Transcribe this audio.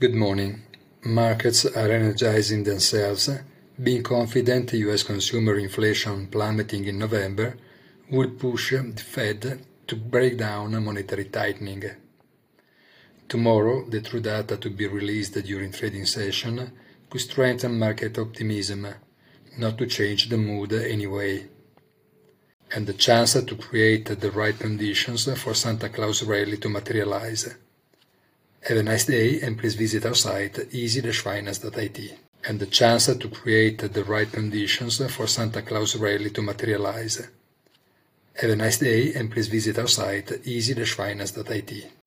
Good morning. Markets are energizing themselves, being confident US consumer inflation plummeting in November would push the Fed to break down monetary tightening. Tomorrow, the true data to be released during trading session could strengthen market optimism, not to change the mood anyway, and the chance to create the right conditions for Santa Claus rally to materialize. Have a nice day and please visit our site easy-finance.it and the chance to create the right conditions for Santa Claus rally to materialize. Have a nice day and please visit our site easy-finance.it.